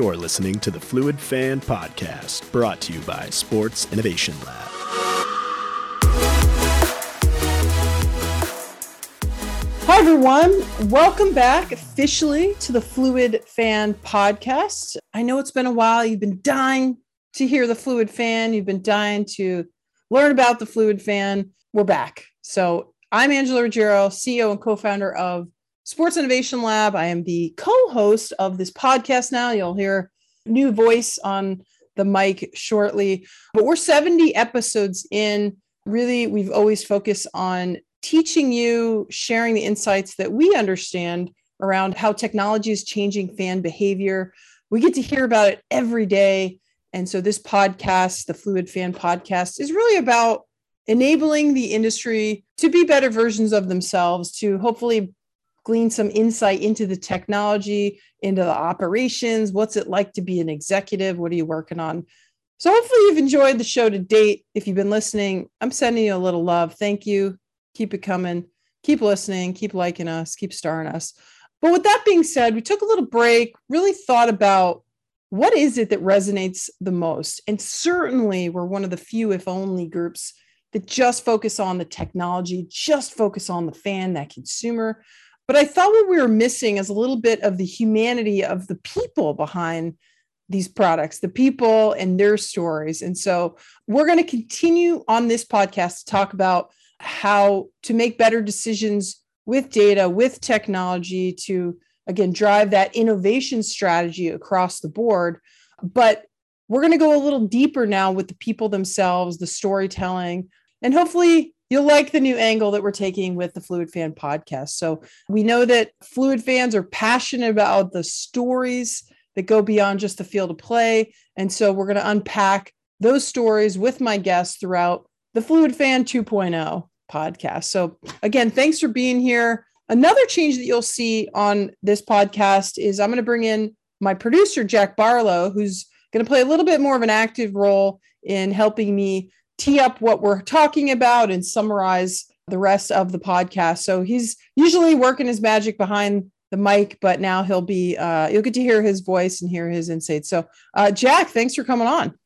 You're listening to the Fluid Fan Podcast, brought to you by Sports Innovation Lab. Hi, everyone. Welcome back officially to the Fluid Fan Podcast. I know it's been a while. You've been dying to hear the Fluid Fan, you've been dying to learn about the Fluid Fan. We're back. So, I'm Angela Ruggiero, CEO and co founder of Sports Innovation Lab. I am the co host of this podcast now. You'll hear new voice on the mic shortly, but we're 70 episodes in. Really, we've always focused on teaching you, sharing the insights that we understand around how technology is changing fan behavior. We get to hear about it every day. And so, this podcast, the Fluid Fan Podcast, is really about enabling the industry to be better versions of themselves, to hopefully glean some insight into the technology, into the operations. What's it like to be an executive? What are you working on? So, hopefully, you've enjoyed the show to date. If you've been listening, I'm sending you a little love. Thank you. Keep it coming. Keep listening. Keep liking us. Keep starring us. But with that being said, we took a little break, really thought about what is it that resonates the most. And certainly, we're one of the few, if only, groups that just focus on the technology, just focus on the fan, that consumer. But I thought what we were missing is a little bit of the humanity of the people behind these products, the people and their stories. And so we're going to continue on this podcast to talk about how to make better decisions with data, with technology to, again, drive that innovation strategy across the board. But we're going to go a little deeper now with the people themselves, the storytelling, and hopefully you'll like the new angle that we're taking with the Fluid Fan podcast. So we know that Fluid fans are passionate about the stories that go beyond just the field of play. And so we're going to unpack those stories with my guests throughout the Fluid Fan 2.0 podcast. So again, thanks for being here. Another change that you'll see on this podcast is I'm going to bring in my producer, Jack Barlow, who's going to play a little bit more of an active role in helping me tee up what we're talking about and summarize the rest of the podcast. So he's usually working his magic behind the mic, but now he'll be, uh, you'll get to hear his voice and hear his insights. So, uh, Jack, thanks for coming on.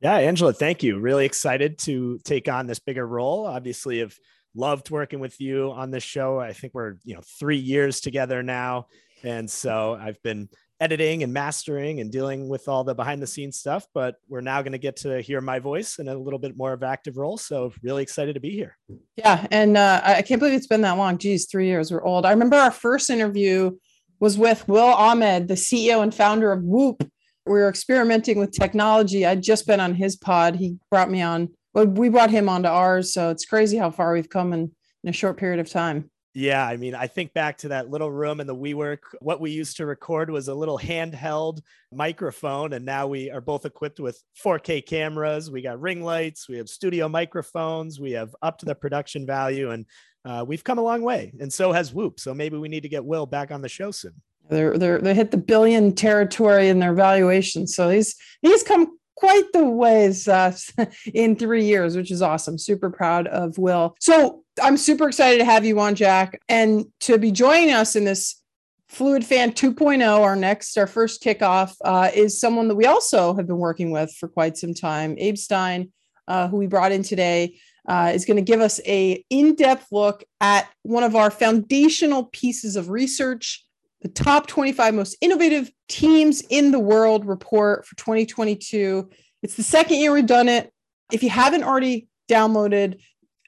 Yeah, Angela, thank you. Really excited to take on this bigger role. Obviously, have loved working with you on this show. I think we're, you know, three years together now. And so I've been editing and mastering and dealing with all the behind the scenes stuff. But we're now going to get to hear my voice in a little bit more of active role. So really excited to be here. Yeah. And uh, I can't believe it's been that long. Geez, three years. We're old. I remember our first interview was with Will Ahmed, the CEO and founder of Whoop. We were experimenting with technology. I'd just been on his pod. He brought me on, well, we brought him onto ours. So it's crazy how far we've come in, in a short period of time. Yeah, I mean, I think back to that little room in the WeWork. What we used to record was a little handheld microphone, and now we are both equipped with 4K cameras. We got ring lights, we have studio microphones, we have up to the production value, and uh, we've come a long way. And so has Whoop. So maybe we need to get Will back on the show soon. They're, they're they hit the billion territory in their valuation. So he's he's come quite the ways uh, in three years, which is awesome. Super proud of Will. So I'm super excited to have you on, Jack, and to be joining us in this Fluid Fan 2.0. Our next, our first kickoff uh, is someone that we also have been working with for quite some time. Abe Stein, uh, who we brought in today, uh, is going to give us a in-depth look at one of our foundational pieces of research the top 25 most innovative teams in the world report for 2022. It's the second year we've done it. If you haven't already downloaded,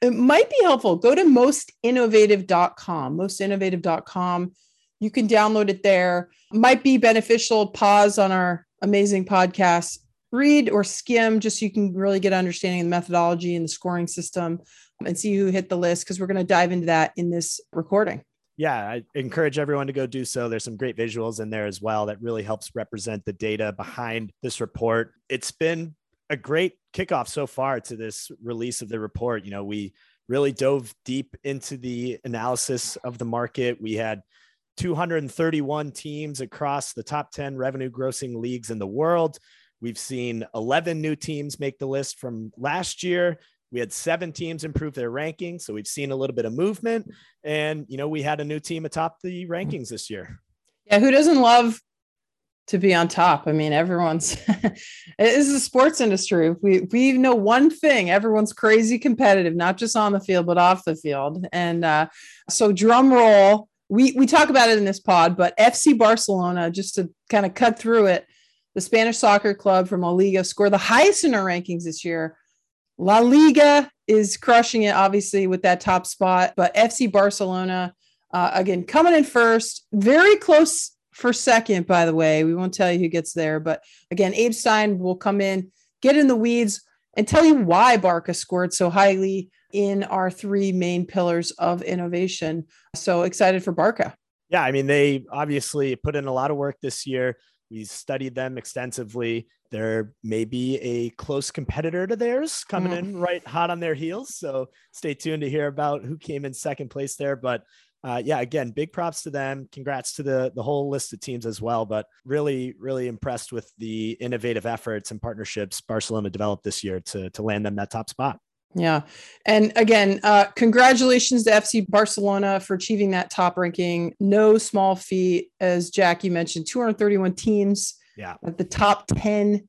it might be helpful. Go to mostinnovative.com, mostinnovative.com. You can download it there. It might be beneficial. Pause on our amazing podcast, read or skim just so you can really get understanding of the methodology and the scoring system and see who hit the list because we're going to dive into that in this recording yeah, I encourage everyone to go do so. There's some great visuals in there as well that really helps represent the data behind this report. It's been a great kickoff so far to this release of the report. You know, we really dove deep into the analysis of the market. We had 231 teams across the top 10 revenue grossing leagues in the world. We've seen 11 new teams make the list from last year. We had seven teams improve their rankings. So we've seen a little bit of movement. And, you know, we had a new team atop the rankings this year. Yeah. Who doesn't love to be on top. I mean, everyone's this is a sports industry. We we know one thing: everyone's crazy competitive, not just on the field but off the field. And uh, so, drum roll. We we talk about it in this pod, but FC Barcelona, just to kind of cut through it, the Spanish soccer club from La Liga scored the highest in our rankings this year. La Liga is crushing it, obviously, with that top spot. But FC Barcelona, uh, again, coming in first, very close for second, by the way. We won't tell you who gets there. But again, Abe Stein will come in, get in the weeds, and tell you why Barca scored so highly in our three main pillars of innovation. So excited for Barca. Yeah, I mean, they obviously put in a lot of work this year. We studied them extensively. There may be a close competitor to theirs coming mm. in right hot on their heels. So stay tuned to hear about who came in second place there. But uh, yeah, again, big props to them. Congrats to the the whole list of teams as well. But really, really impressed with the innovative efforts and partnerships Barcelona developed this year to to land them that top spot. Yeah. And again, uh, congratulations to FC Barcelona for achieving that top ranking. No small feat, as Jackie mentioned, 231 teams. Yeah. At the top 10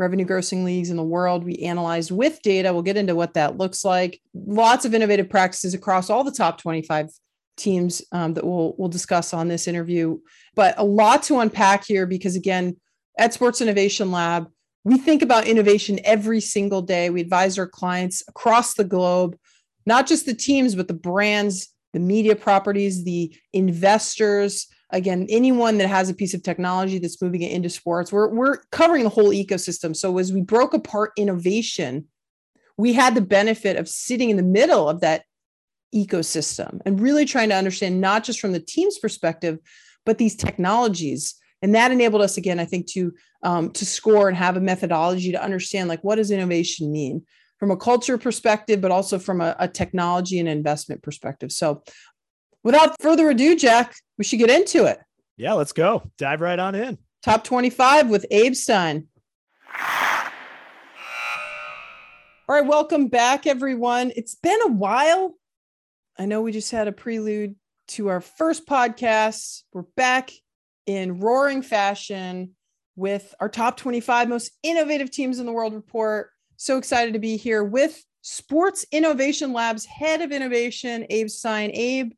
revenue grossing leagues in the world. We analyzed with data. We'll get into what that looks like. Lots of innovative practices across all the top 25 teams um, that we'll we'll discuss on this interview. But a lot to unpack here because again, at Sports Innovation Lab, we think about innovation every single day. We advise our clients across the globe, not just the teams, but the brands, the media properties, the investors. Again, anyone that has a piece of technology that's moving it into sports, we're, we're covering the whole ecosystem. So, as we broke apart innovation, we had the benefit of sitting in the middle of that ecosystem and really trying to understand not just from the team's perspective, but these technologies and that enabled us again i think to um, to score and have a methodology to understand like what does innovation mean from a culture perspective but also from a, a technology and investment perspective. So without further ado jack we should get into it. Yeah let's go. Dive right on in. Top 25 with abe stein. All right welcome back everyone. It's been a while. I know we just had a prelude to our first podcast. We're back in roaring fashion with our top 25 most innovative teams in the world report. So excited to be here with Sports Innovation Lab's head of innovation, Abe Stein. Abe,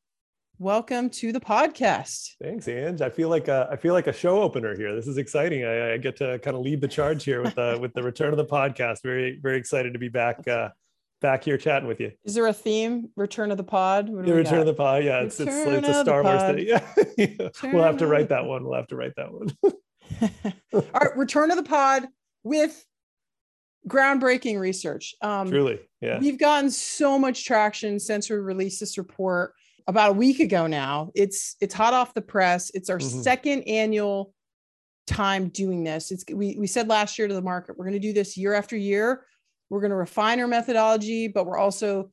welcome to the podcast. Thanks, Ange. I feel like a, I feel like a show opener here. This is exciting. I, I get to kind of lead the charge here with the with the return of the podcast. Very very excited to be back uh, back here chatting with you. Is there a theme? Return of the Pod. The Return got? of the Pod. Yeah, it's it's, it's a Star Wars thing. Yeah, we'll have to write that one. We'll have to write that one. All right, Return of the Pod with groundbreaking research. Um, Truly, yeah. We've gotten so much traction since we released this report about a week ago. Now it's it's hot off the press. It's our mm-hmm. second annual time doing this. It's we we said last year to the market we're going to do this year after year we're going to refine our methodology, but we're also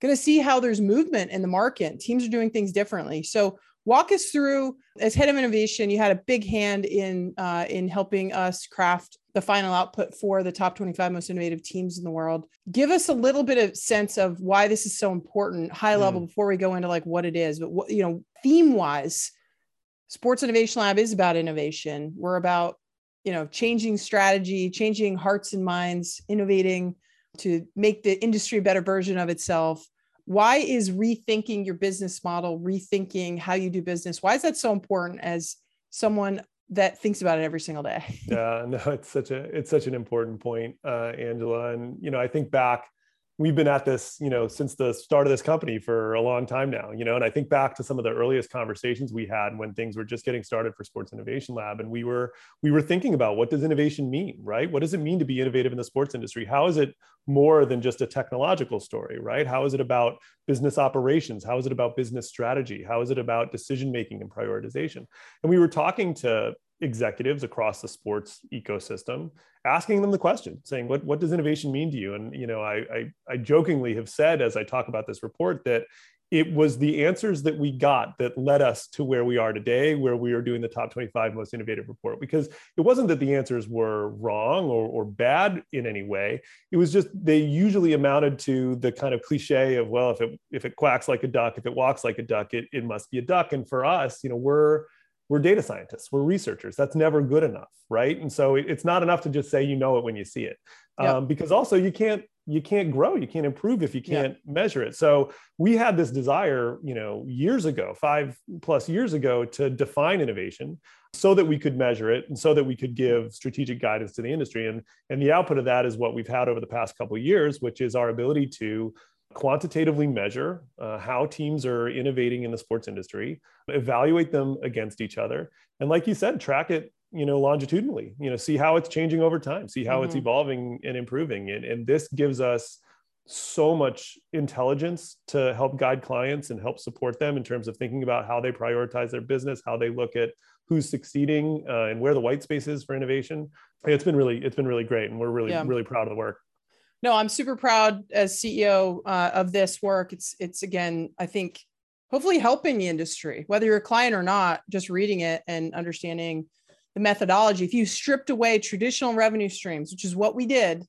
going to see how there's movement in the market. Teams are doing things differently. So walk us through as head of innovation you had a big hand in uh, in helping us craft the final output for the top 25 most innovative teams in the world give us a little bit of sense of why this is so important high level mm. before we go into like what it is but what you know theme wise sports innovation lab is about innovation we're about you know changing strategy changing hearts and minds innovating to make the industry a better version of itself. Why is rethinking your business model rethinking how you do business why is that so important as someone that thinks about it every single day? Yeah no it's such a it's such an important point uh, angela. And you know i think back we've been at this, you know, since the start of this company for a long time now, you know, and I think back to some of the earliest conversations we had when things were just getting started for Sports Innovation Lab. And we were, we were thinking about what does innovation mean, right? What does it mean to be innovative in the sports industry? How is it more than just a technological story, right? How is it about business operations? How is it about business strategy? How is it about decision making and prioritization? And we were talking to executives across the sports ecosystem asking them the question saying what, what does innovation mean to you? And you know I, I, I jokingly have said as i talk about this report that it was the answers that we got that led us to where we are today where we are doing the top 25 most innovative report because it wasn't that the answers were wrong or, or bad in any way. It was just they usually amounted to the kind of cliche of well if it if it quacks like a duck if it walks like a duck it, it must be a duck. And for us you know we're we're data scientists, we're researchers. That's never good enough, right? And so it's not enough to just say you know it when you see it, yep. um, because also you can't you can't grow, you can't improve if you can't measure it. So we had this desire, you know, years ago, five plus years ago, to define innovation so that we could measure it and so that we could give strategic guidance to the industry. And and the output of that is what we've had over the past couple of years, which is our ability to quantitatively measure uh, how teams are innovating in the sports industry evaluate them against each other and like you said track it you know longitudinally you know see how it's changing over time see how mm-hmm. it's evolving and improving and, and this gives us so much intelligence to help guide clients and help support them in terms of thinking about how they prioritize their business how they look at who's succeeding uh, and where the white space is for innovation it's been really it's been really great and we're really yeah. really proud of the work no i'm super proud as ceo uh, of this work it's it's again i think hopefully helping the industry whether you're a client or not just reading it and understanding the methodology if you stripped away traditional revenue streams which is what we did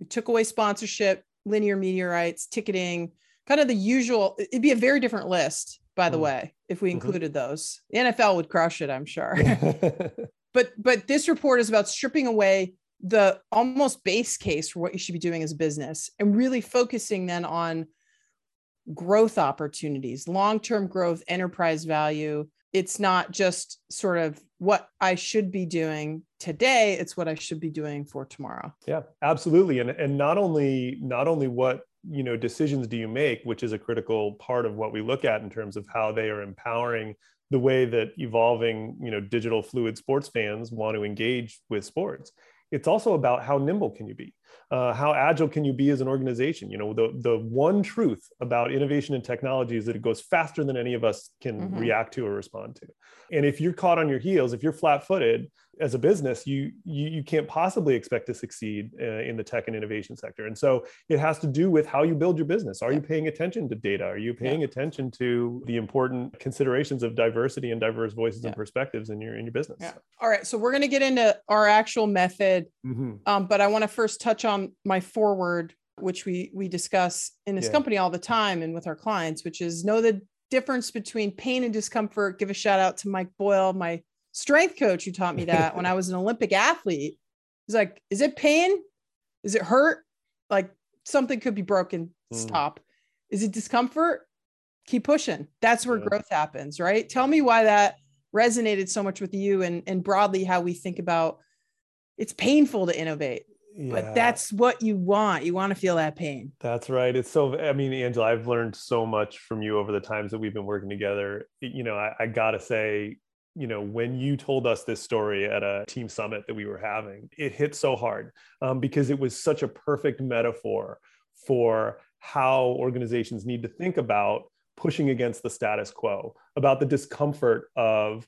we took away sponsorship linear media rights ticketing kind of the usual it'd be a very different list by the mm. way if we mm-hmm. included mm-hmm. those the nfl would crush it i'm sure but but this report is about stripping away the almost base case for what you should be doing as a business and really focusing then on growth opportunities, long term growth, enterprise value. It's not just sort of what I should be doing today, it's what I should be doing for tomorrow. Yeah, absolutely. And, and not only not only what you know decisions do you make which is a critical part of what we look at in terms of how they are empowering the way that evolving you know digital fluid sports fans want to engage with sports it's also about how nimble can you be uh, how agile can you be as an organization you know the, the one truth about innovation and technology is that it goes faster than any of us can mm-hmm. react to or respond to and if you're caught on your heels if you're flat-footed as a business you you, you can't possibly expect to succeed uh, in the tech and innovation sector and so it has to do with how you build your business are you paying attention to data are you paying yeah. attention to the important considerations of diversity and diverse voices yeah. and perspectives in your in your business yeah. all right so we're going to get into our actual method mm-hmm. um, but i want to first touch on my foreword which we we discuss in this company all the time and with our clients which is know the difference between pain and discomfort give a shout out to mike boyle my strength coach who taught me that when I was an Olympic athlete. He's like, is it pain? Is it hurt? Like something could be broken. Mm. Stop. Is it discomfort? Keep pushing. That's where yeah. growth happens, right? Tell me why that resonated so much with you and, and broadly how we think about it's painful to innovate. Yeah. But that's what you want. You want to feel that pain. That's right. It's so, I mean, Angela, I've learned so much from you over the times that we've been working together. You know, I, I got to say, you know, when you told us this story at a team summit that we were having, it hit so hard um, because it was such a perfect metaphor for how organizations need to think about pushing against the status quo, about the discomfort of,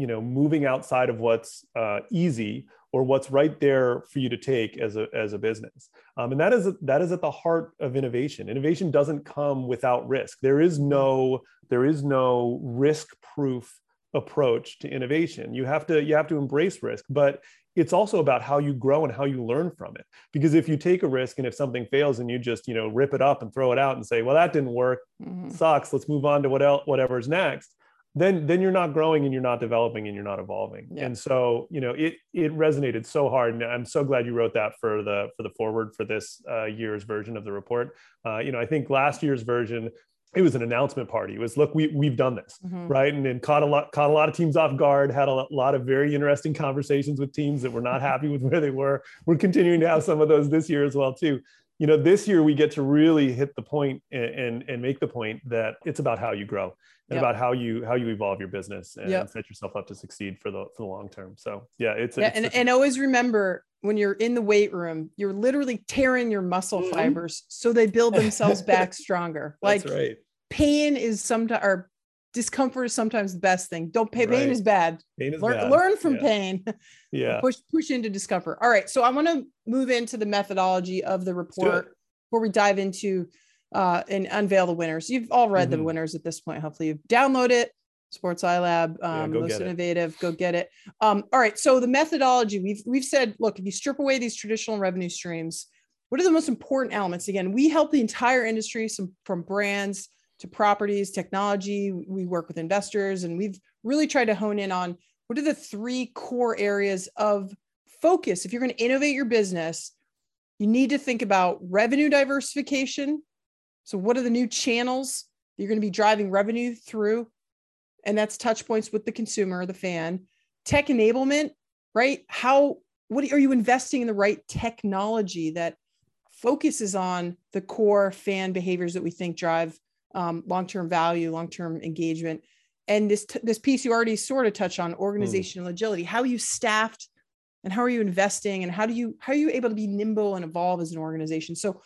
you know, moving outside of what's uh, easy or what's right there for you to take as a, as a business. Um, and that is, that is at the heart of innovation. Innovation doesn't come without risk. There is no, there is no risk proof approach to innovation you have to you have to embrace risk but it's also about how you grow and how you learn from it because if you take a risk and if something fails and you just you know rip it up and throw it out and say well that didn't work mm-hmm. sucks let's move on to what else whatever's next then then you're not growing and you're not developing and you're not evolving yeah. and so you know it it resonated so hard and i'm so glad you wrote that for the for the foreword for this uh, year's version of the report uh, you know i think last year's version it was an announcement party. It was look, we we've done this, mm-hmm. right? And, then caught a lot caught a lot of teams off guard. Had a lot of very interesting conversations with teams that were not happy with where they were. We're continuing to have some of those this year as well too. You know, this year we get to really hit the point and and, and make the point that it's about how you grow and yep. about how you how you evolve your business and yep. set yourself up to succeed for the for the long term. So yeah, it's, yeah, it's and, and always remember when you're in the weight room, you're literally tearing your muscle mm-hmm. fibers so they build themselves back stronger. Like right pain is sometimes or discomfort is sometimes the best thing. Don't pay. Right. Pain is bad. Pain is learn, bad. learn from yeah. pain. Yeah. push push into discomfort. All right. So I want to move into the methodology of the report before we dive into uh, and unveil the winners. You've all read mm-hmm. the winners at this point. Hopefully, you've downloaded it. Sports iLab, um, yeah, most innovative. Go get it. Um, all right. So the methodology we've we've said, look, if you strip away these traditional revenue streams, what are the most important elements? Again, we help the entire industry, some from brands to properties, technology. We work with investors, and we've really tried to hone in on what are the three core areas of focus. If you're going to innovate your business, you need to think about revenue diversification. So, what are the new channels you're going to be driving revenue through? And that's touch points with the consumer, the fan. Tech enablement, right? How, what are you investing in the right technology that focuses on the core fan behaviors that we think drive um, long-term value, long-term engagement. And this this piece you already sort of touched on organizational mm. agility. How are you staffed, and how are you investing, and how do you how are you able to be nimble and evolve as an organization? So,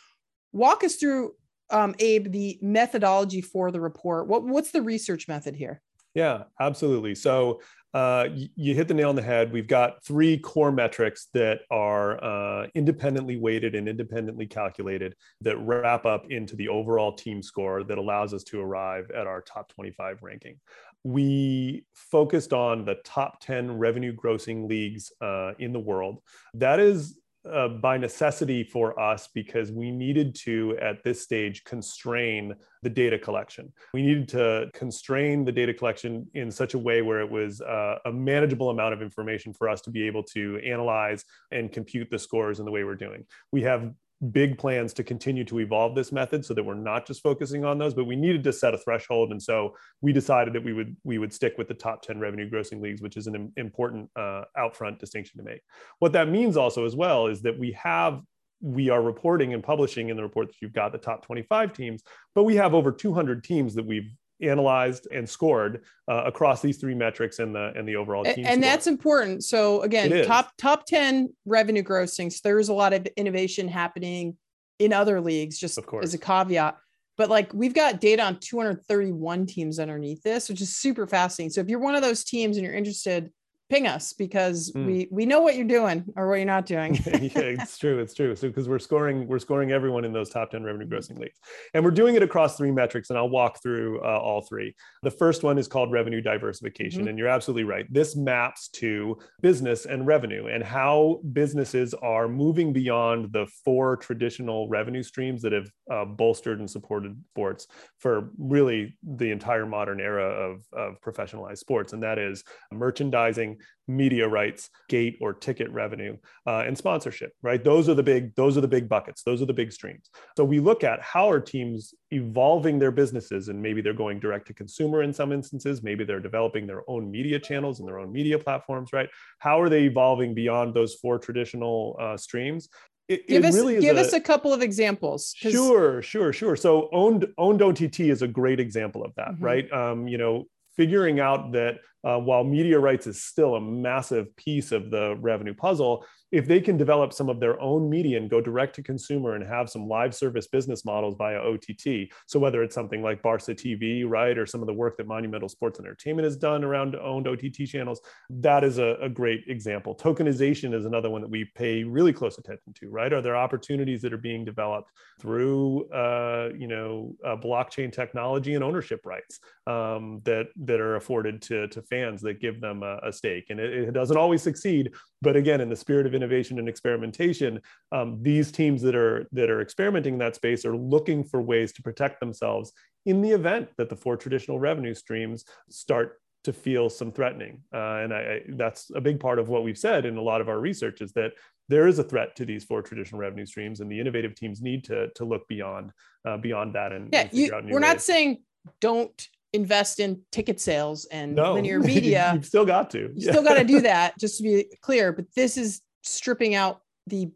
walk us through, um, Abe, the methodology for the report. What what's the research method here? Yeah, absolutely. So uh, you hit the nail on the head. We've got three core metrics that are uh, independently weighted and independently calculated that wrap up into the overall team score that allows us to arrive at our top 25 ranking. We focused on the top 10 revenue grossing leagues uh, in the world. That is uh, by necessity for us because we needed to, at this stage, constrain the data collection. We needed to constrain the data collection in such a way where it was uh, a manageable amount of information for us to be able to analyze and compute the scores in the way we're doing. We have big plans to continue to evolve this method so that we're not just focusing on those but we needed to set a threshold. And so we decided that we would we would stick with the top 10 revenue grossing leagues which is an important uh, outfront distinction to make. What that means also as well is that we have we are reporting and publishing in the report that you've got the top 25 teams but we have over 200 teams that we've analyzed and scored uh, across these three metrics and the and the overall team. And score. that's important. So again, top top 10 revenue grossing. So there's a lot of innovation happening in other leagues, just of course. as a caveat. But like we've got data on 231 teams underneath this, which is super fascinating. So if you're one of those teams and you're interested ping us because mm. we we know what you're doing or what you're not doing. yeah, it's true. It's true. So because we're scoring we're scoring everyone in those top 10 revenue grossing leagues. And we're doing it across three metrics and I'll walk through uh, all three. The first one is called revenue diversification mm-hmm. and you're absolutely right. This maps to business and revenue and how businesses are moving beyond the four traditional revenue streams that have uh, bolstered and supported sports for really the entire modern era of, of professionalized sports and that is merchandising media rights gate or ticket revenue uh, and sponsorship right those are the big those are the big buckets those are the big streams so we look at how are teams evolving their businesses and maybe they're going direct to consumer in some instances maybe they're developing their own media channels and their own media platforms right how are they evolving beyond those four traditional uh, streams it, give it us really give a, us a couple of examples. Sure, sure, sure. So owned owned OTT is a great example of that, mm-hmm. right? Um, you know, figuring out that uh, while media rights is still a massive piece of the revenue puzzle, if they can develop some of their own media and go direct to consumer and have some live service business models via OTT. So whether it's something like Barca TV, right, or some of the work that Monumental Sports Entertainment has done around owned OTT channels, that is a, a great example. Tokenization is another one that we pay really close attention to, right? Are there opportunities that are being developed through, uh, you know, uh, blockchain technology and ownership rights um, that that are afforded to to fans that give them a, a stake? And it, it doesn't always succeed, but again, in the spirit of innovation and experimentation, um, these teams that are that are experimenting in that space are looking for ways to protect themselves in the event that the four traditional revenue streams start to feel some threatening. Uh, and I, I, that's a big part of what we've said in a lot of our research is that there is a threat to these four traditional revenue streams, and the innovative teams need to to look beyond uh, beyond that. And yeah, and you, we're ways. not saying don't invest in ticket sales and no. linear media. You've still got to. You yeah. still got to do that, just to be clear. But this is stripping out the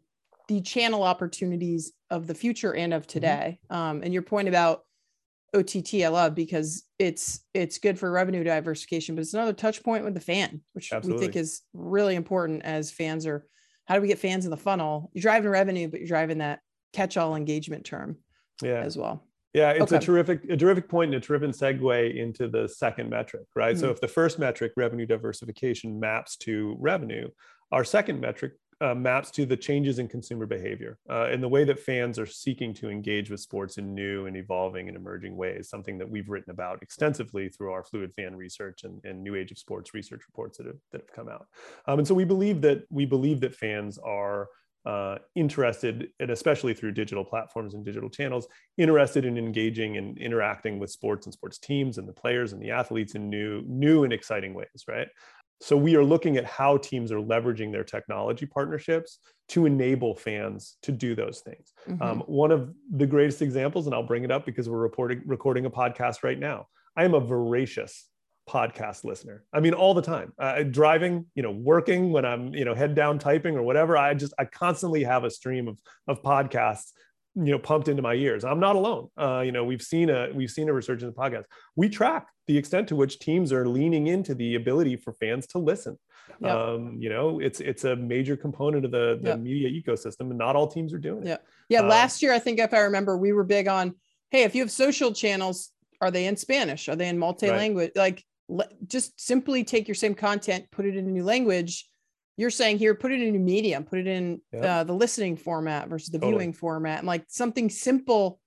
the channel opportunities of the future and of mm-hmm. today. Mm-hmm. Um, and your point about OTT, I love because it's it's good for revenue diversification, but it's another touch point with the fan, which Absolutely. we think is really important as fans are. How do we get fans in the funnel? You're driving revenue, but you're driving that catch-all engagement term, yeah, as well. Yeah, it's okay. a terrific, a terrific point and a terrific segue into the second metric, right? Mm-hmm. So if the first metric, revenue diversification, maps to revenue, our second metric uh, maps to the changes in consumer behavior uh, and the way that fans are seeking to engage with sports in new and evolving and emerging ways, something that we've written about extensively through our fluid fan research and, and new age of sports research reports that have, that have come out. Um, and so we believe that we believe that fans are uh, interested, and especially through digital platforms and digital channels, interested in engaging and interacting with sports and sports teams and the players and the athletes in new, new and exciting ways, right? So we are looking at how teams are leveraging their technology partnerships to enable fans to do those things. Mm-hmm. Um, one of the greatest examples, and I'll bring it up because we're reporting recording a podcast right now. I am a voracious podcast listener. I mean, all the time, uh, driving, you know, working when I'm, you know, head down typing or whatever. I just, I constantly have a stream of, of podcasts, you know, pumped into my ears. I'm not alone. Uh, you know, we've seen a, we've seen a resurgence of podcasts. We track the extent to which teams are leaning into the ability for fans to listen. Yep. Um, you know, it's, it's a major component of the, the yep. media ecosystem and not all teams are doing it. Yeah. Yeah. Uh, last year, I think if I remember, we were big on, Hey, if you have social channels, are they in Spanish? Are they in multi-language? Right. Like just simply take your same content, put it in a new language. You're saying here, put it in a medium, put it in yep. uh, the listening format versus the totally. viewing format, and like something simple,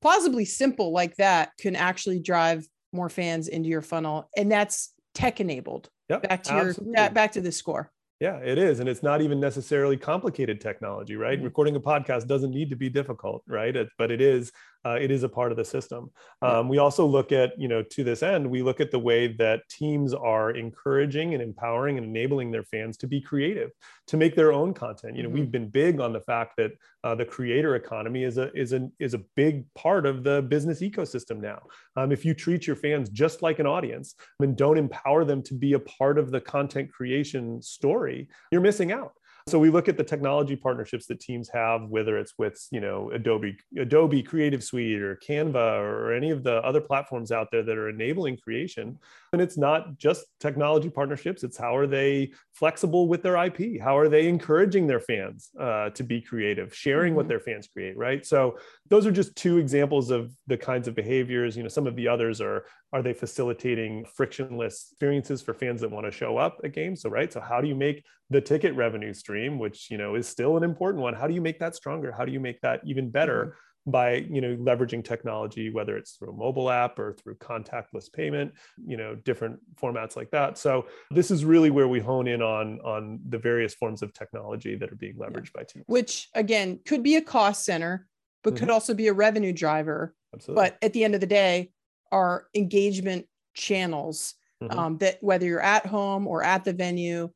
plausibly simple like that, can actually drive more fans into your funnel, and that's tech enabled. Yep, back to absolutely. your back to the score. Yeah, it is. And it's not even necessarily complicated technology, right? Mm-hmm. Recording a podcast doesn't need to be difficult, right? It, but it is uh, it is a part of the system. Um, we also look at, you know, to this end, we look at the way that teams are encouraging and empowering and enabling their fans to be creative, to make their own content. You know, mm-hmm. we've been big on the fact that uh, the creator economy is a is a is a big part of the business ecosystem now. Um, if you treat your fans just like an audience and don't empower them to be a part of the content creation story, you're missing out. So we look at the technology partnerships that teams have, whether it's with you know Adobe Adobe Creative Suite or Canva or any of the other platforms out there that are enabling creation. And it's not just technology partnerships; it's how are they flexible with their IP? How are they encouraging their fans uh, to be creative, sharing mm-hmm. what their fans create? Right. So those are just two examples of the kinds of behaviors. You know, some of the others are are they facilitating frictionless experiences for fans that want to show up at games? So right. So how do you make the ticket revenue stream, which you know is still an important one? How do you make that stronger? How do you make that even better? Mm-hmm by you know leveraging technology whether it's through a mobile app or through contactless payment you know different formats like that so this is really where we hone in on on the various forms of technology that are being leveraged yeah. by teams which again could be a cost center but mm-hmm. could also be a revenue driver Absolutely. but at the end of the day are engagement channels mm-hmm. um, that whether you're at home or at the venue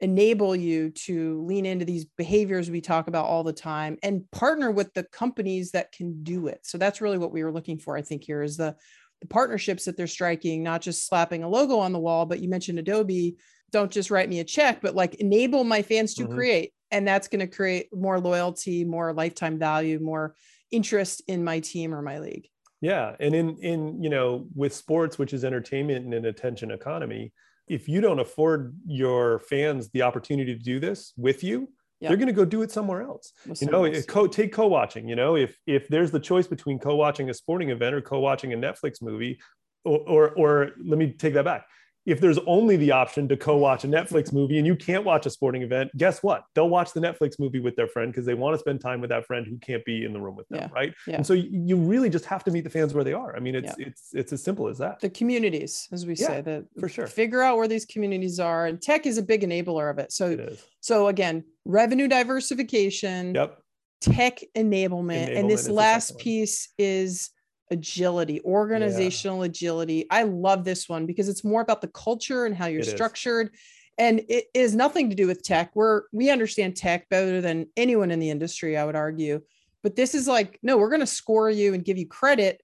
enable you to lean into these behaviors we talk about all the time and partner with the companies that can do it. So that's really what we were looking for i think here is the the partnerships that they're striking not just slapping a logo on the wall but you mentioned adobe don't just write me a check but like enable my fans to mm-hmm. create. And that's going to create more loyalty more lifetime value more interest in my team or my league. Yeah and in in you know with sports which is entertainment and an attention economy if you don't afford your fans the opportunity to do this with you yeah. they're going to go do it somewhere else. You know co- take co-watching you know if if there's the choice between co-watching a sporting event or co-watching a netflix movie or, or, or let me take that back if there's only the option to co-watch a Netflix movie and you can't watch a sporting event, guess what? They'll watch the Netflix movie with their friend because they want to spend time with that friend who can't be in the room with them, yeah. right? Yeah. And so you really just have to meet the fans where they are. I mean, it's yeah. it's it's as simple as that. The communities, as we say, that for sure. Figure out where these communities are, and tech is a big enabler of it. So so again, revenue diversification. Yep. Tech enablement, enablement and this last piece is agility, organizational yeah. agility. I love this one because it's more about the culture and how you're it structured. Is. And it is nothing to do with tech. We're we understand tech better than anyone in the industry, I would argue. But this is like, no, we're going to score you and give you credit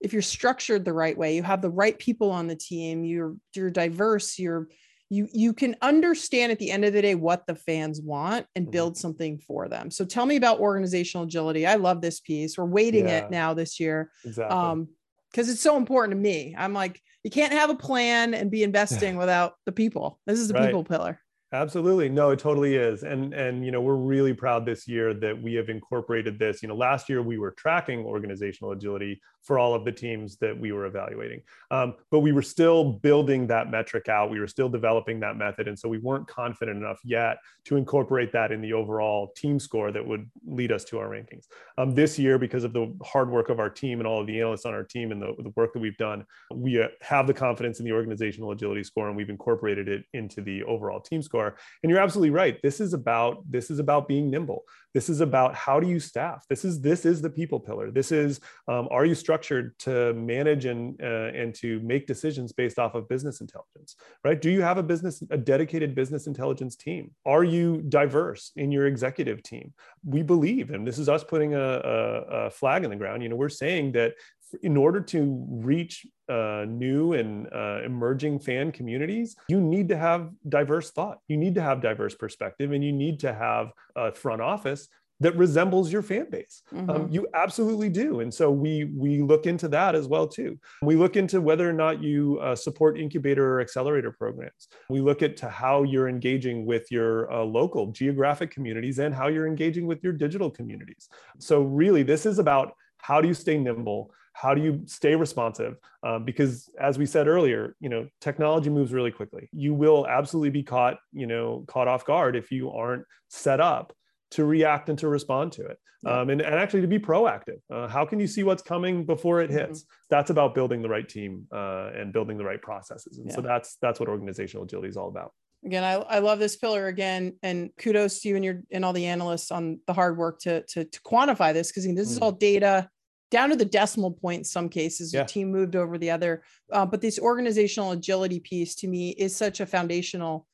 if you're structured the right way. You have the right people on the team. You're you're diverse. You're you you can understand at the end of the day what the fans want and mm-hmm. build something for them so tell me about organizational agility i love this piece we're weighting yeah. it now this year exactly. um because it's so important to me i'm like you can't have a plan and be investing without the people this is the right. people pillar Absolutely. No, it totally is. And and you know, we're really proud this year that we have incorporated this. You know, last year we were tracking organizational agility for all of the teams that we were evaluating. Um, but we were still building that metric out. We were still developing that method. And so we weren't confident enough yet to incorporate that in the overall team score that would lead us to our rankings. Um, this year, because of the hard work of our team and all of the analysts on our team and the, the work that we've done, we uh, have the confidence in the organizational agility score and we've incorporated it into the overall team score. For. And you're absolutely right. This is about this is about being nimble. This is about how do you staff. This is this is the people pillar. This is um, are you structured to manage and uh, and to make decisions based off of business intelligence, right? Do you have a business a dedicated business intelligence team? Are you diverse in your executive team? We believe, and this is us putting a, a, a flag in the ground. You know, we're saying that in order to reach uh, new and uh, emerging fan communities, you need to have diverse thought. You need to have diverse perspective, and you need to have a front office that resembles your fan base. Um, mm-hmm. Um, you absolutely do, and so we we look into that as well too. We look into whether or not you uh, support incubator or accelerator programs. We look at to how you're engaging with your uh, local geographic communities and how you're engaging with your digital communities. So really, this is about how do you stay nimble how do you stay responsive? Um, because as we said earlier you know technology moves really quickly. You will absolutely be caught you know caught off guard if you aren't set up to react and to respond to it. Um, and, and actually to be proactive. Uh, how can you see what's coming before it hits? Mm-hmm. that's about building the right team uh, and building the right processes. And yeah. so that's that's what organizational agility is all about. Again I, I love this pillar again and kudos to you and your and all the analysts on the hard work to to, to quantify this because this is mm. all data down to the decimal point in some cases yeah. team moved over the other uh, but this organizational agility piece to me is such a foundational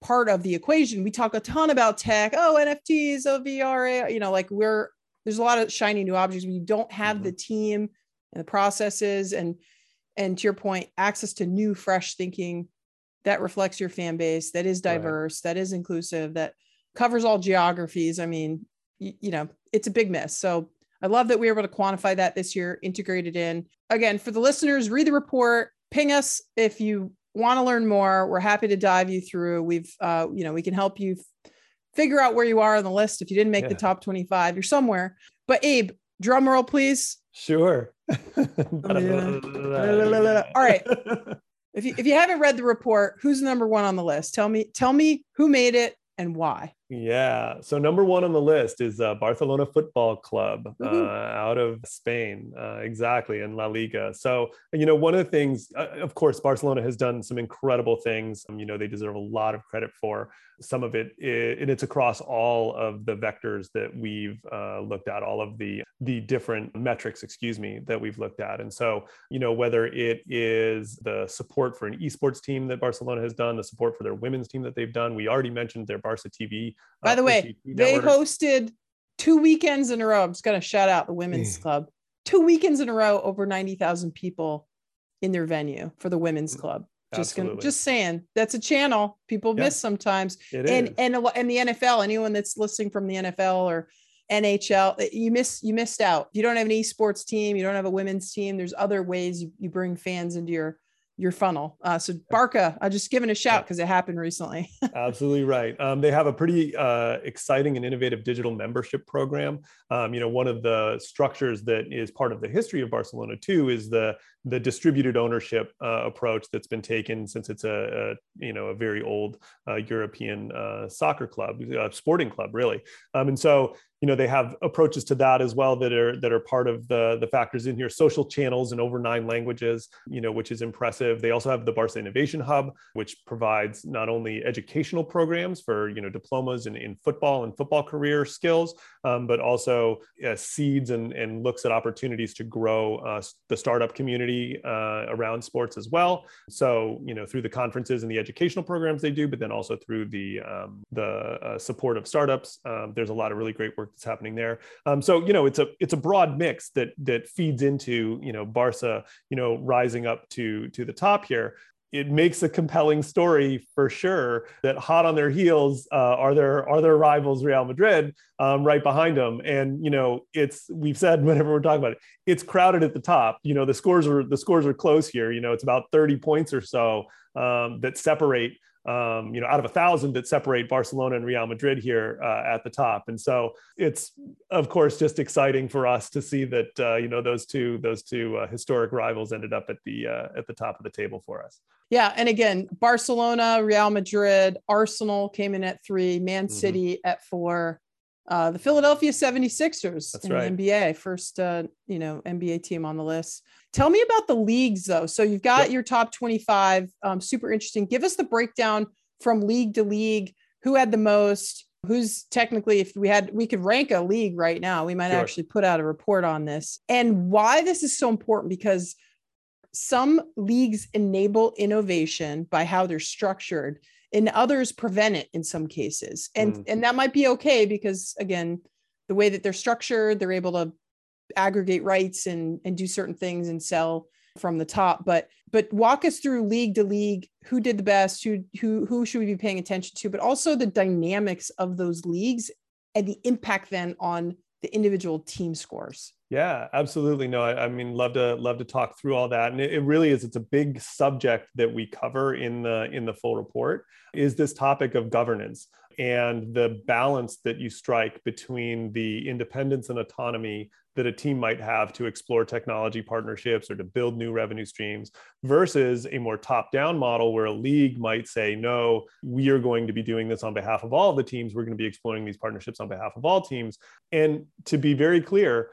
part of the equation we talk a ton about tech oh nfts oh vr you know like we're there's a lot of shiny new objects we don't have mm-hmm. the team and the processes and and to your point access to new fresh thinking that reflects your fan base that is diverse right. that is inclusive that covers all geographies i mean you, you know it's a big miss so I love that we were able to quantify that this year, integrated in. Again, for the listeners, read the report, ping us if you want to learn more. We're happy to dive you through. We've, uh, you know, we can help you f- figure out where you are on the list. If you didn't make yeah. the top 25, you're somewhere. But Abe, drum roll, please. Sure. All right. If you, if you haven't read the report, who's number one on the list? Tell me, tell me who made it and why. Yeah. So number one on the list is uh, Barcelona Football Club uh, out of Spain. Uh, exactly. In La Liga. So, you know, one of the things, uh, of course, Barcelona has done some incredible things. Um, you know, they deserve a lot of credit for some of it, and it's across all of the vectors that we've uh, looked at, all of the the different metrics, excuse me, that we've looked at. And so, you know, whether it is the support for an esports team that Barcelona has done, the support for their women's team that they've done. We already mentioned their Barca TV by uh, the way, they hosted two weekends in a row. I'm just going to shout out the women's club. Two weekends in a row, over 90,000 people in their venue for the women's mm, club. Just gonna, just saying that's a channel people yeah, miss sometimes. and is. and and the NFL, anyone that's listening from the NFL or NHL, eh, you miss you missed out. You don't have an esports team, you don't have a women's team. There's other ways you, you bring fans into your your funnel. Uh, so Barca, I just given a shout because it happened recently. Absolutely right. Um, they have a pretty uh, exciting and innovative digital membership program. Um, you know, one of the structures that is part of the history of Barcelona too is the the distributed ownership uh, approach that's been taken since it's a, a you know a very old uh, European uh, soccer club, uh, sporting club, really. Um, and so you know they have approaches to that as well that are that are part of the the factors in here. Social channels in over nine languages you know which is impressive. They also have the barca innovation hub which provides not only educational programs for you know diplomas in, in football and football career skills um, but also uh, seeds and and looks at opportunities to grow uh, the startup community uh, around sports as well. So you know through the conferences and the educational programs they do but then also through the um, the uh, support of startups um, there's a lot of really great work that's happening there. Um, so you know, it's a it's a broad mix that that feeds into you know Barca, you know, rising up to to the top here. It makes a compelling story for sure. That hot on their heels uh, are their are their rivals Real Madrid um, right behind them, and you know it's we've said whenever we're talking about it, it's crowded at the top. You know the scores are the scores are close here. You know it's about thirty points or so um, that separate um, you know, out of a thousand that separate Barcelona and Real Madrid here uh, at the top. And so it's, of course, just exciting for us to see that uh, you know those two those two uh, historic rivals ended up at the uh, at the top of the table for us. Yeah, and again, Barcelona, Real Madrid, Arsenal came in at three, Man mm-hmm. City mm-hmm. at four. Uh, the Philadelphia 76ers That's in right. the NBA, first uh, you know NBA team on the list. Tell me about the leagues though. So you've got yep. your top 25, um, super interesting. Give us the breakdown from league to league who had the most who's technically if we had we could rank a league right now we might sure. actually put out a report on this and why this is so important because some leagues enable innovation by how they're structured and others prevent it in some cases and mm. and that might be okay because again the way that they're structured they're able to aggregate rights and and do certain things and sell from the top. But but walk us through league to league who did the best who who who should we be paying attention to but also the dynamics of those leagues and the impact then on the individual team scores. Yeah absolutely. No I, I, mean love to love to talk through all that. And it, it, really is it's a big subject that we cover in the in the full report is this topic of governance and the balance that you strike between the independence and autonomy that a team might have to explore technology partnerships or to build new revenue streams versus a more top down model where a league might say, no, we are going to be doing this on behalf of all the teams. We're going to be exploring these partnerships on behalf of all teams. And to be very clear,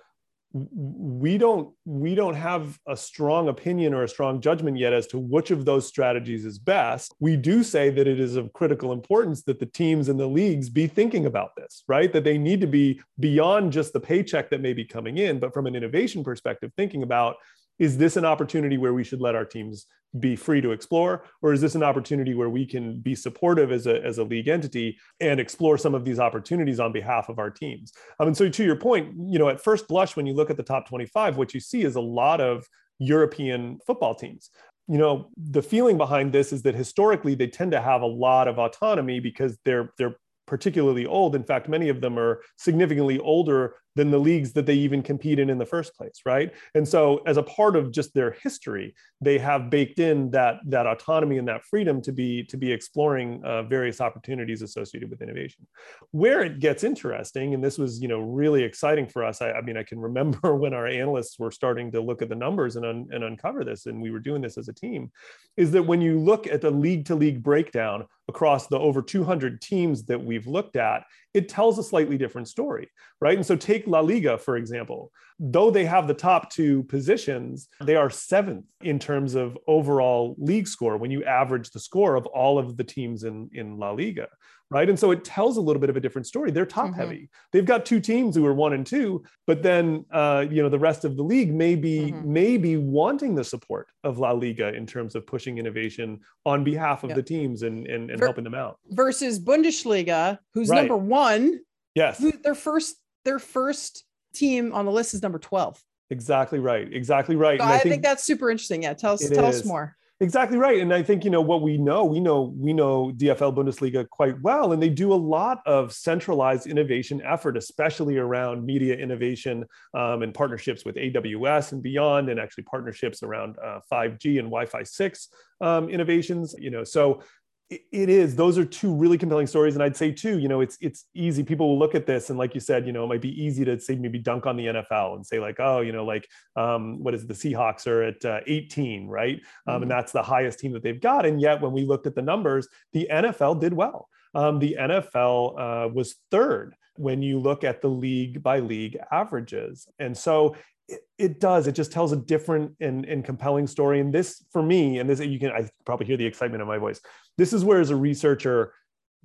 we don't we don't have a strong opinion or a strong judgment yet as to which of those strategies is best. We do say that it is of critical importance that the teams and the leagues be thinking about this right? That they need to be beyond just the paycheck that may be coming in but from an innovation perspective thinking about is this an opportunity where we should let our teams be free to explore? Or is this an opportunity where we can be supportive as a, as a league entity and explore some of these opportunities on behalf of our teams? Um, and so to your point you know at first blush when you look at the top 25 what you see is a lot of european football teams. You know the feeling behind this is that historically they tend to have a lot of autonomy because they're they're particularly old. In fact, many of them are significantly older than the leagues that they even compete in in the first place, right? And so, as a part of just their history, they have baked in that that autonomy and that freedom to be to be exploring uh, various opportunities associated with innovation. Where it gets interesting, and this was you know really exciting for us. I, I mean, I can remember when our analysts were starting to look at the numbers and, un, and uncover this, and we were doing this as a team, is that when you look at the league to league breakdown across the over 200 teams that we've looked at, it tells a slightly different story, right? And so take La Liga, for example. Though they have the top two positions, they are seventh in terms of overall league score when you average the score of all of the teams in, in La Liga right? And so it tells a little bit of a different story. They're top mm-hmm. heavy. They've got two teams who are one and two, but then uh, you know the rest of the league may be mm-hmm. may be wanting the support of La Liga in terms of pushing innovation on behalf of yep. the teams and and, and Ver- helping them out. Versus Bundesliga, who's right. number one. Yes, their first their first team on the list is number twelve. Exactly right. Exactly right. So I, I think, think, that's super interesting. Yeah, tell us tell is. us more. Exactly right. And I think, you know, what we know, we know, we know DFL Bundesliga quite well, and they do a lot of centralized innovation effort, especially around media innovation um, and partnerships with AWS and beyond, and actually partnerships around uh, 5G and Wi-Fi 6 um, innovations, you know, so it is those are two really compelling stories and i'd say too you know it's it's easy people will look at this and like you said you know it might be easy to say maybe dunk on the nfl and say like oh you know like um, what is it, the seahawks are at uh, 18 right um, mm-hmm. and that's the highest team that they've got and yet when we looked at the numbers the nfl did well um, the nfl uh, was third when you look at the league by league averages and so it, it, does. It just tells a different and, and compelling story. And this, for me, and this you can I probably hear the excitement in my voice. This is where, as a researcher,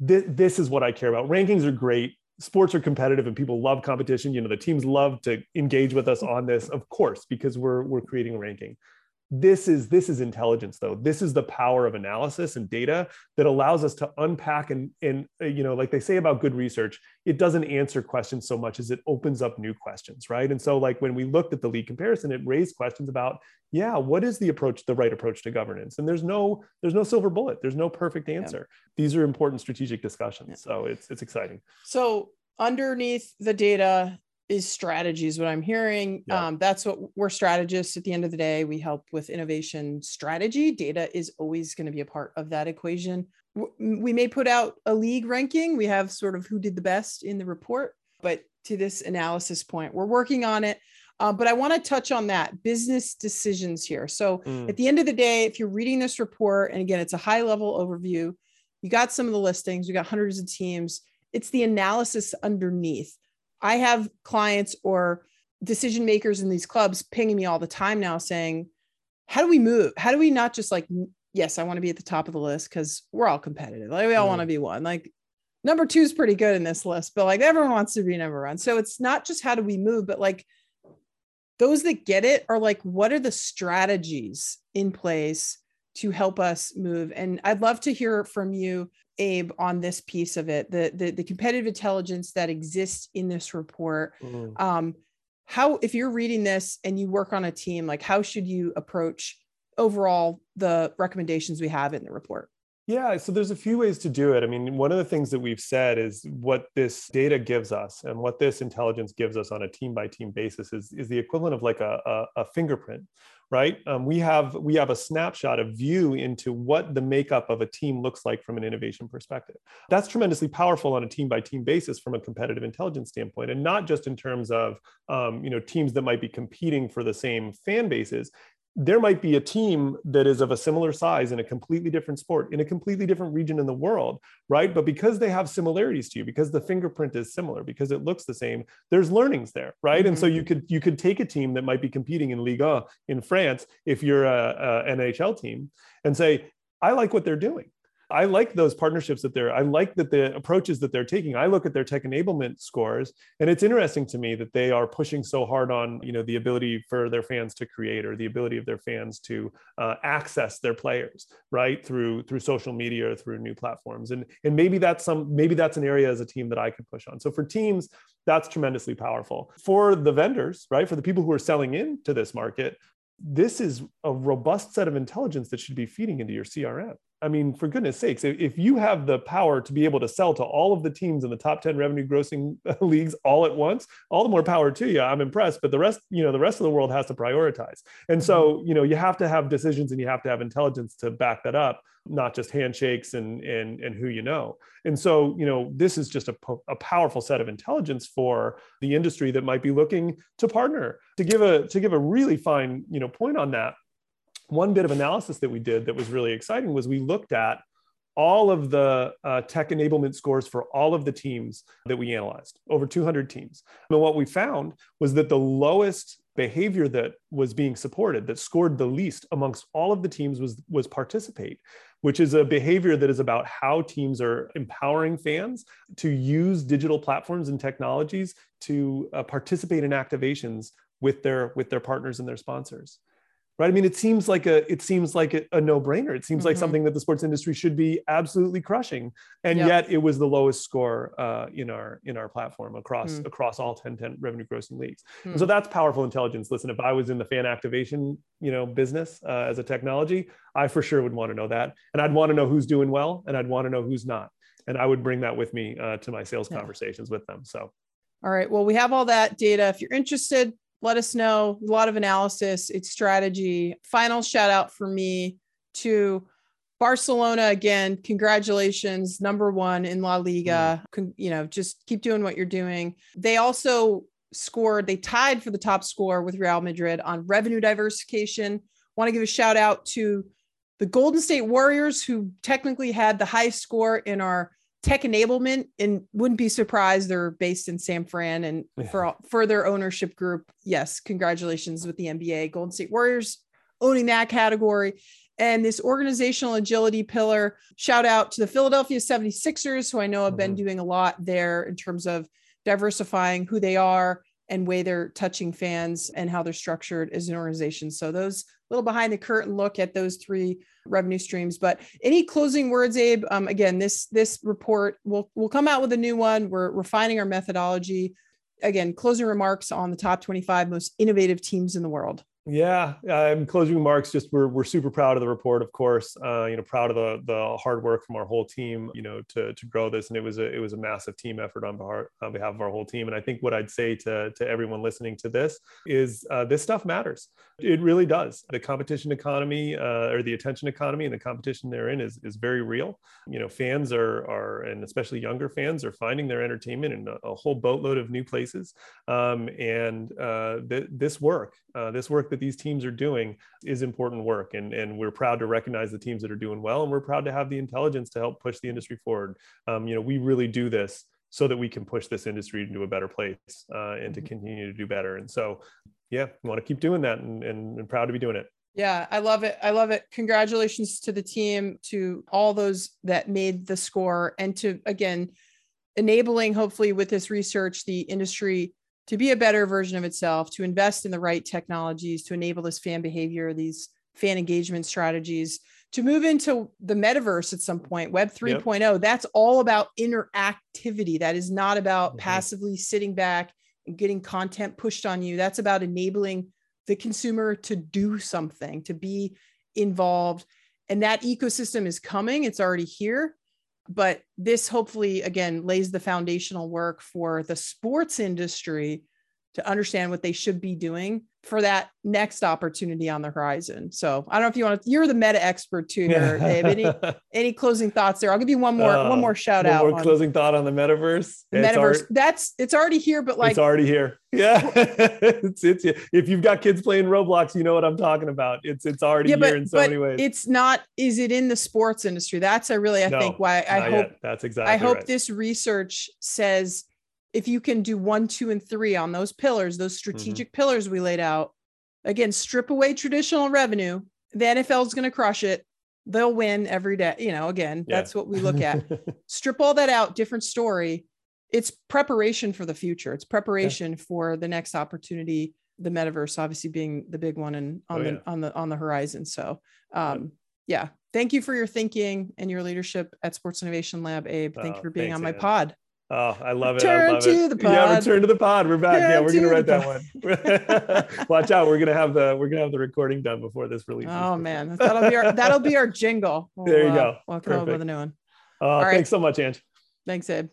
th- this is what I care about. Rankings are great. Sports are competitive, and people love competition. You know, the teams love to engage with us on this, of course, because we're we're creating a ranking this is this is intelligence though. This is the power of analysis and data that allows us to unpack and and uh, you know like they say about good research it doesn't answer questions so much as it opens up new questions right? And so like when we looked at the lead comparison it raised questions about yeah what is the approach the right approach to governance? And there's no there's no silver bullet. There's no perfect answer. Yeah. these are important strategic discussions. Yeah. so it's it's exciting. So underneath the data is strategy is what i'm hearing yeah. um, that's what we're strategists at the end of the day we help with innovation strategy data is always going to be a part of that equation we may put out a league ranking we have sort of who did the best in the report but to this analysis point we're working on it uh, but i want to touch on that business decisions here so mm. at the end of the day if you're reading this report and again it's a high level overview you got some of the listings you got hundreds of teams it's the analysis underneath I have clients or decision makers in these clubs pinging me all the time now saying, how do we move? How do we not just like yes, I want to be at the top of the list because we're all competitive. Like we all Mm. want to be one. Like number two is pretty good in this list, but like everyone wants to be number one. So it's not just how do we move, but like those that get it are like, what are the strategies in place to help us move? And I'd love to hear from you, Abe, on this piece of it, the the, the competitive intelligence that exists in this report. Mm. Um, how if you're reading this and you work on a team, like how should you approach overall the recommendations we have in the report? Yeah, so there's a few ways to do it. I mean, one of the things that we've said is what this data gives us and what this intelligence gives us on a team by team basis is, is the equivalent of like a, a, a fingerprint, right? Um, we have we have a snapshot, a view into what the makeup of a team looks like from an innovation perspective. That's tremendously powerful on a team by team basis from a competitive intelligence standpoint, and not just in terms of um, you know teams that might be competing for the same fan bases there might be a team that is of a similar size in a completely different sport in a completely different region in the world right? But because they have similarities to you because the fingerprint is similar because it looks the same there's learnings there right? Mm-hmm. and so you could you could take a team that might be competing in liga in france if you're a, a nhl team and say i like what they're doing I like those partnerships that they're, I like that the approaches that they're taking. I look at their tech enablement scores, and it's interesting to me that they are pushing so hard on, you know, the ability for their fans to create or the ability of their fans to uh, access their players, right, through through social media or through new platforms. And and maybe that's some, maybe that's an area as a team that I could push on. So for teams, that's tremendously powerful. For the vendors, right, for the people who are selling into this market, this is a robust set of intelligence that should be feeding into your CRM. I mean, for goodness sakes, if you have the power to be able to sell to all of the teams in the top 10 revenue grossing leagues all at once, all the more power to you. I'm impressed, but the rest, you know, the rest of the world has to prioritize. And so, mm-hmm. you know, you have to have decisions and you have to have intelligence to back that up, not just handshakes and and and who you know. And so, you know, this is just a, a powerful set of intelligence for the industry that might be looking to partner. To give a to give a really fine, you know, point on that one bit of analysis that we did that was really exciting was we looked at all of the uh, tech enablement scores for all of the teams that we analyzed, over 200 teams. And what we found was that the lowest behavior that was being supported, that scored the least amongst all of the teams, was, was participate, which is a behavior that is about how teams are empowering fans to use digital platforms and technologies to uh, participate in activations with their, with their partners and their sponsors right i mean it seems like a it seems like a, a no-brainer it seems mm-hmm. like something that the sports industry should be absolutely crushing and yep. yet it was the lowest score uh, in our in our platform across mm. across all 10 10 revenue grossing leagues mm. and so that's powerful intelligence listen if i was in the fan activation you know business uh, as a technology i for sure would want to know that and i'd want to know who's doing well and i'd want to know who's not and i would bring that with me uh, to my sales yeah. conversations with them so all right well we have all that data if you're interested let us know. A lot of analysis, it's strategy. Final shout out for me to Barcelona again. Congratulations, number one in La Liga. Mm. You know, just keep doing what you're doing. They also scored, they tied for the top score with Real Madrid on revenue diversification. Want to give a shout out to the Golden State Warriors, who technically had the highest score in our tech enablement and wouldn't be surprised they're based in San Fran and yeah. for for their ownership group yes congratulations with the NBA Golden State Warriors owning that category and this organizational agility pillar shout out to the Philadelphia 76ers who I know have mm-hmm. been doing a lot there in terms of diversifying who they are and way they're touching fans and how they're structured as an organization so those little behind the curtain look at those three revenue streams. But any closing words, Abe? Um, again, this this report will will come out with a new one. We're refining our methodology. Again, closing remarks on the top 25 most innovative teams in the world. Yeah, I'm closing remarks. Just we're we're super proud of the report, of course. Uh, you know, proud of the the hard work from our whole team. You know, to to grow this, and it was a it was a massive team effort on behalf on behalf of our whole team. And I think what I'd say to to everyone listening to this is uh, this stuff matters. It really does. The competition economy uh, or the attention economy and the competition therein is is very real. You know, fans are are and especially younger fans are finding their entertainment in a, a whole boatload of new places. Um, and uh, th- this work, uh, this work that these teams are doing is important work. And, and we're proud to recognize the teams that are doing well. And we're proud to have the intelligence to help push the industry forward. Um, you know, we really do this so that we can push this industry into a better place uh, and to mm-hmm. continue to do better. And so, yeah, we want to keep doing that and, and, and proud to be doing it. Yeah, I love it. I love it. Congratulations to the team, to all those that made the score, and to again enabling, hopefully, with this research, the industry to be a better version of itself, to invest in the right technologies to enable this fan behavior, these fan engagement strategies, to move into the metaverse at some point, Web 3.0. Yep. That's all about interactivity. That is not about mm-hmm. passively sitting back and getting content pushed on you. That's about enabling the consumer to do something, to be involved. And that ecosystem is coming, it's already here. But this hopefully, again, lays the foundational work for the sports industry to understand what they should be doing for that next opportunity on the horizon. So I don't know if you want to, you're the meta expert too here, Dave. Any, any closing thoughts there? I'll give you one more, uh, one more shout one out. More closing thought on the metaverse. The Metaverse. that's, it's already here, but like, it's already here. Yeah. it's, it's, if you've got kids playing Roblox, you know what I'm talking about. It's, it's already yeah, here but, in so many ways. It's not, is it in the sports industry? That's I really, I no, think why I hope yet. that's exactly, I hope right. this research says, if you can do one, two, and three on those pillars, those mm-hmm. strategic mm-hmm. pillars we laid out, again, strip away traditional revenue, the NFL is going to crush it. They'll win every day. You know, again, yeah. that's what we look at. strip all that out, different story. It's preparation for the future. It's preparation yeah. for the next opportunity. The metaverse, obviously, being the big one and on oh, the yeah. on the on the horizon. So, um, yeah. Thank you for your thinking and your leadership at Sports Innovation Lab, Abe. Thank oh, you for being thanks, on my pod. Oh, I love it. Return I love to it. the pod. Yeah, return to the pod. We're back. Return yeah, we're gonna write that one. Watch out. We're gonna have the we're gonna have the recording done before this release. Oh man. That'll be our that'll be our jingle. We'll, there you uh, go. We'll come up with a new one. Uh, All right. Thanks so much, Ange. Thanks, Abe.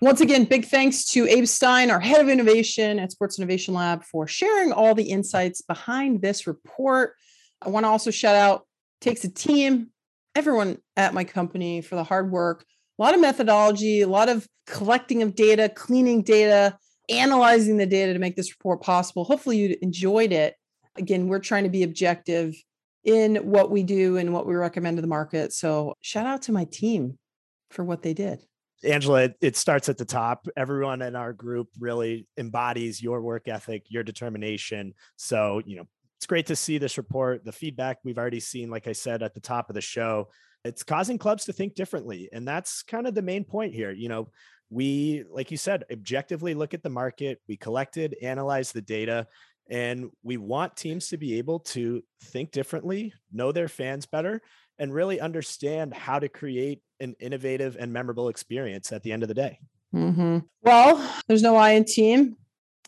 Once again, big thanks to Abe Stein, our head of innovation at Sports Innovation Lab, for sharing all the insights behind this report. I want to also shout out takes a team everyone at my company for the hard work. A lot of methodology, a lot of collecting of data, cleaning data, analyzing the data to make this report possible. Hopefully, you enjoyed it. Again, we're trying to be objective in what we do and what we recommend to the market. So, shout out to my team for what they did. Angela, it starts at the top. Everyone in our group really embodies your work ethic, your determination. So, you know, it's great to see this report. The feedback we've already seen, like I said at the top of the show, it's causing clubs to think differently. And that's kind of the main point here. You know, we, like you said, objectively look at the market, we collected, analyzed the data, and we want teams to be able to think differently, know their fans better, and really understand how to create an innovative and memorable experience at the end of the day. Mm-hmm. Well, there's no I in team,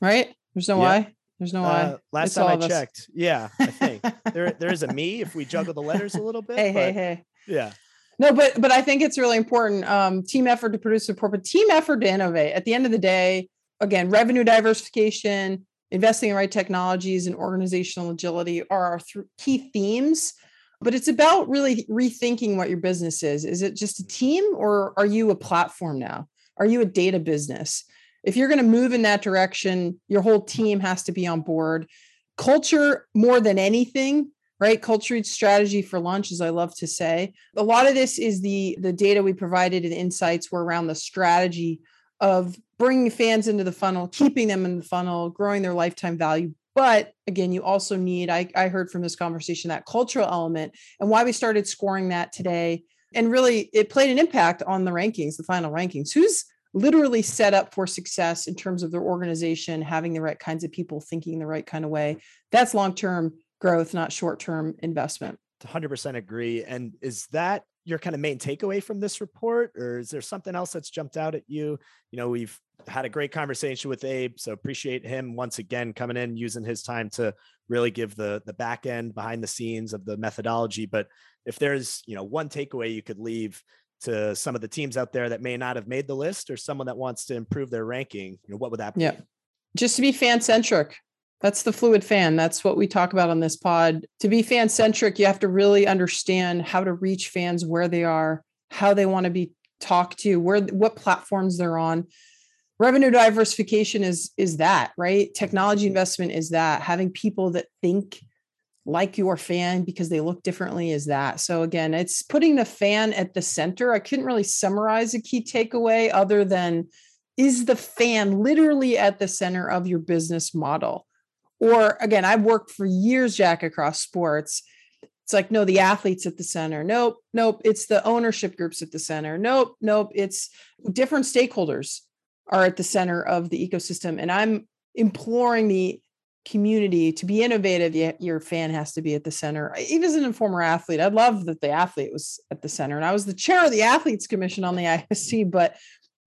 right? There's no yeah. I. There's no uh, Last it's time I checked, yeah, I think there there is a me if we juggle the letters a little bit. Hey, hey, hey. Yeah. No, but but I think it's really important. Um, team effort to produce support, but team effort to innovate. At the end of the day, again, revenue diversification, investing in right technologies, and organizational agility are our th- key themes. But it's about really rethinking what your business is. Is it just a team, or are you a platform now? Are you a data business? If you're going to move in that direction, your whole team has to be on board. Culture, more than anything, right? Culture strategy for lunch, as I love to say. A lot of this is the the data we provided and insights were around the strategy of bringing fans into the funnel, keeping them in the funnel, growing their lifetime value. But again, you also need, I, I heard from this conversation, that cultural element and why we started scoring that today. And really, it played an impact on the rankings, the final rankings. Who's literally set up for success in terms of their organization, having the right kinds of people thinking the right kind of way. That's long term growth, not short term investment. 100% agree. And is that your kind of main takeaway from this report, or is there something else that's jumped out at you? You know, we've had a great conversation with Abe, so appreciate him once again coming in, using his time to really give the the back end behind the scenes of the methodology. But if there's you know one takeaway you could leave to some of the teams out there that may not have made the list or someone that wants to improve their ranking, you know, what would that be? Yeah. Just to be fan centric. That's the fluid fan. That's what we talk about on this pod. To be fan centric, you have to really understand how to reach fans where they are, how they want to be talked to, where what platforms they're on. Revenue diversification is is that, right? Technology investment is that. Having people that think like your fan because they look differently is that. So again, it's putting the fan at the center. I couldn't really summarize a key takeaway other than is the fan literally at the center of your business model? Or again, I've worked for years, Jack, across sports. It's like, no, the athletes at the center. Nope, nope. It's the ownership groups at the center. Nope, nope. It's different stakeholders are at the center of the ecosystem. And I'm imploring the community to be innovative your fan has to be at the center. Even as a former athlete i love that the athlete was at the center and i was the chair of the athletes commission on the IOC but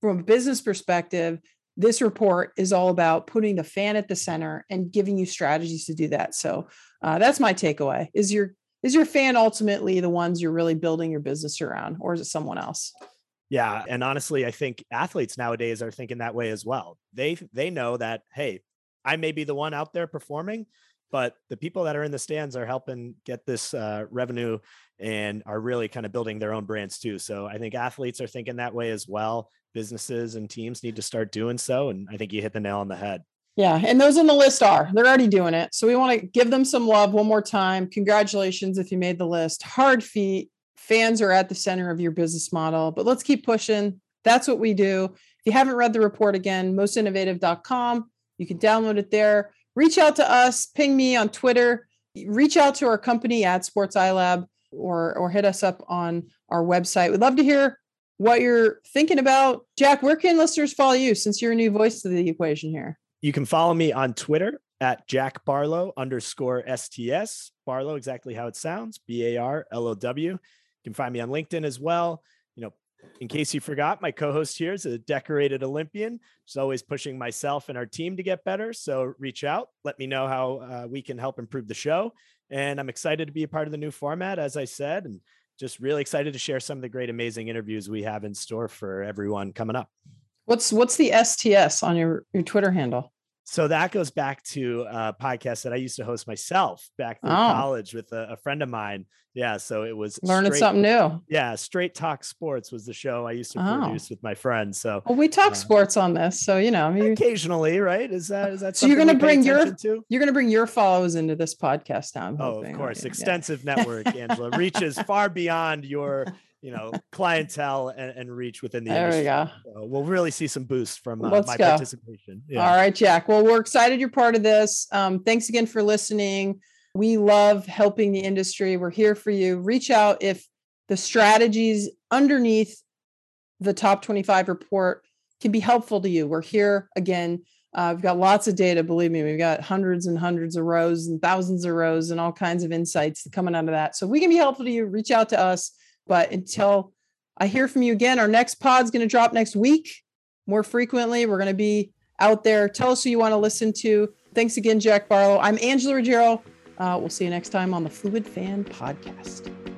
from a business perspective this report is all about putting the fan at the center and giving you strategies to do that. So uh, that's my takeaway. Is your is your fan ultimately the ones you're really building your business around or is it someone else? Yeah and honestly i think athletes nowadays are thinking that way as well. They they know that hey I may be the one out there performing, but the people that are in the stands are helping get this uh, revenue and are really kind of building their own brands too. So I think athletes are thinking that way as well. Businesses and teams need to start doing so. And I think you hit the nail on the head. Yeah. And those on the list are, they're already doing it. So we want to give them some love one more time. Congratulations if you made the list. Hard feat. Fans are at the center of your business model, but let's keep pushing. That's what we do. If you haven't read the report again, mostinnovative.com you can download it there. Reach out to us, ping me on Twitter, reach out to our company at Sports iLab or or hit us up on our website. We'd love to hear what you're thinking about. Jack, where can listeners follow you since you're a new voice to the equation here? You can follow me on Twitter at Jack Barlow underscore STS. Barlow, exactly how it sounds, B A R L O W. You can find me on LinkedIn as well in case you forgot, my co-host here is a decorated Olympian. She's always pushing myself and our team to get better. So reach out, let me know how uh, we can help improve the show. And I'm excited to be a part of the new format, as I said, and just really excited to share some of the great, amazing interviews we have in store for everyone coming up. What's what's the STS on your your Twitter handle? So that goes back to a podcast that I used to host myself back in oh. college with a, a, friend of mine. Yeah, so it was learning straight, something new. Yeah, Straight Talk Sports was the show I used to oh. produce with my friends. So well, we talk uh, sports on this, so you know, occasionally, right? Is that is that so you're going to bring your to? you're going to bring your follows into this podcast now? oh, of course, extensive yeah. network, Angela, reaches far beyond your you know clientele and, and reach within the there industry. we go. So we'll really see some boost from uh, Let's my go. participation. Yeah. all right jack. Well we're excited you're part of this. Um, thanks again for listening. We love helping the industry. We're here for you. Reach out if the strategies underneath the top 25 report can be helpful to you. We're here again. Uh, we've got lots of data believe me. We've got hundreds and hundreds of rows and thousands of rows and all kinds of insights coming out of that. So if we can be helpful to you. Reach out to us but until I hear from you again, our next pod's going to drop next week more frequently. We're going to be out there. Tell us who you want to listen to. Thanks again, Jack Barlow. I'm Angela Ruggiero. Uh, we'll see you next time on the Fluid Fan Podcast.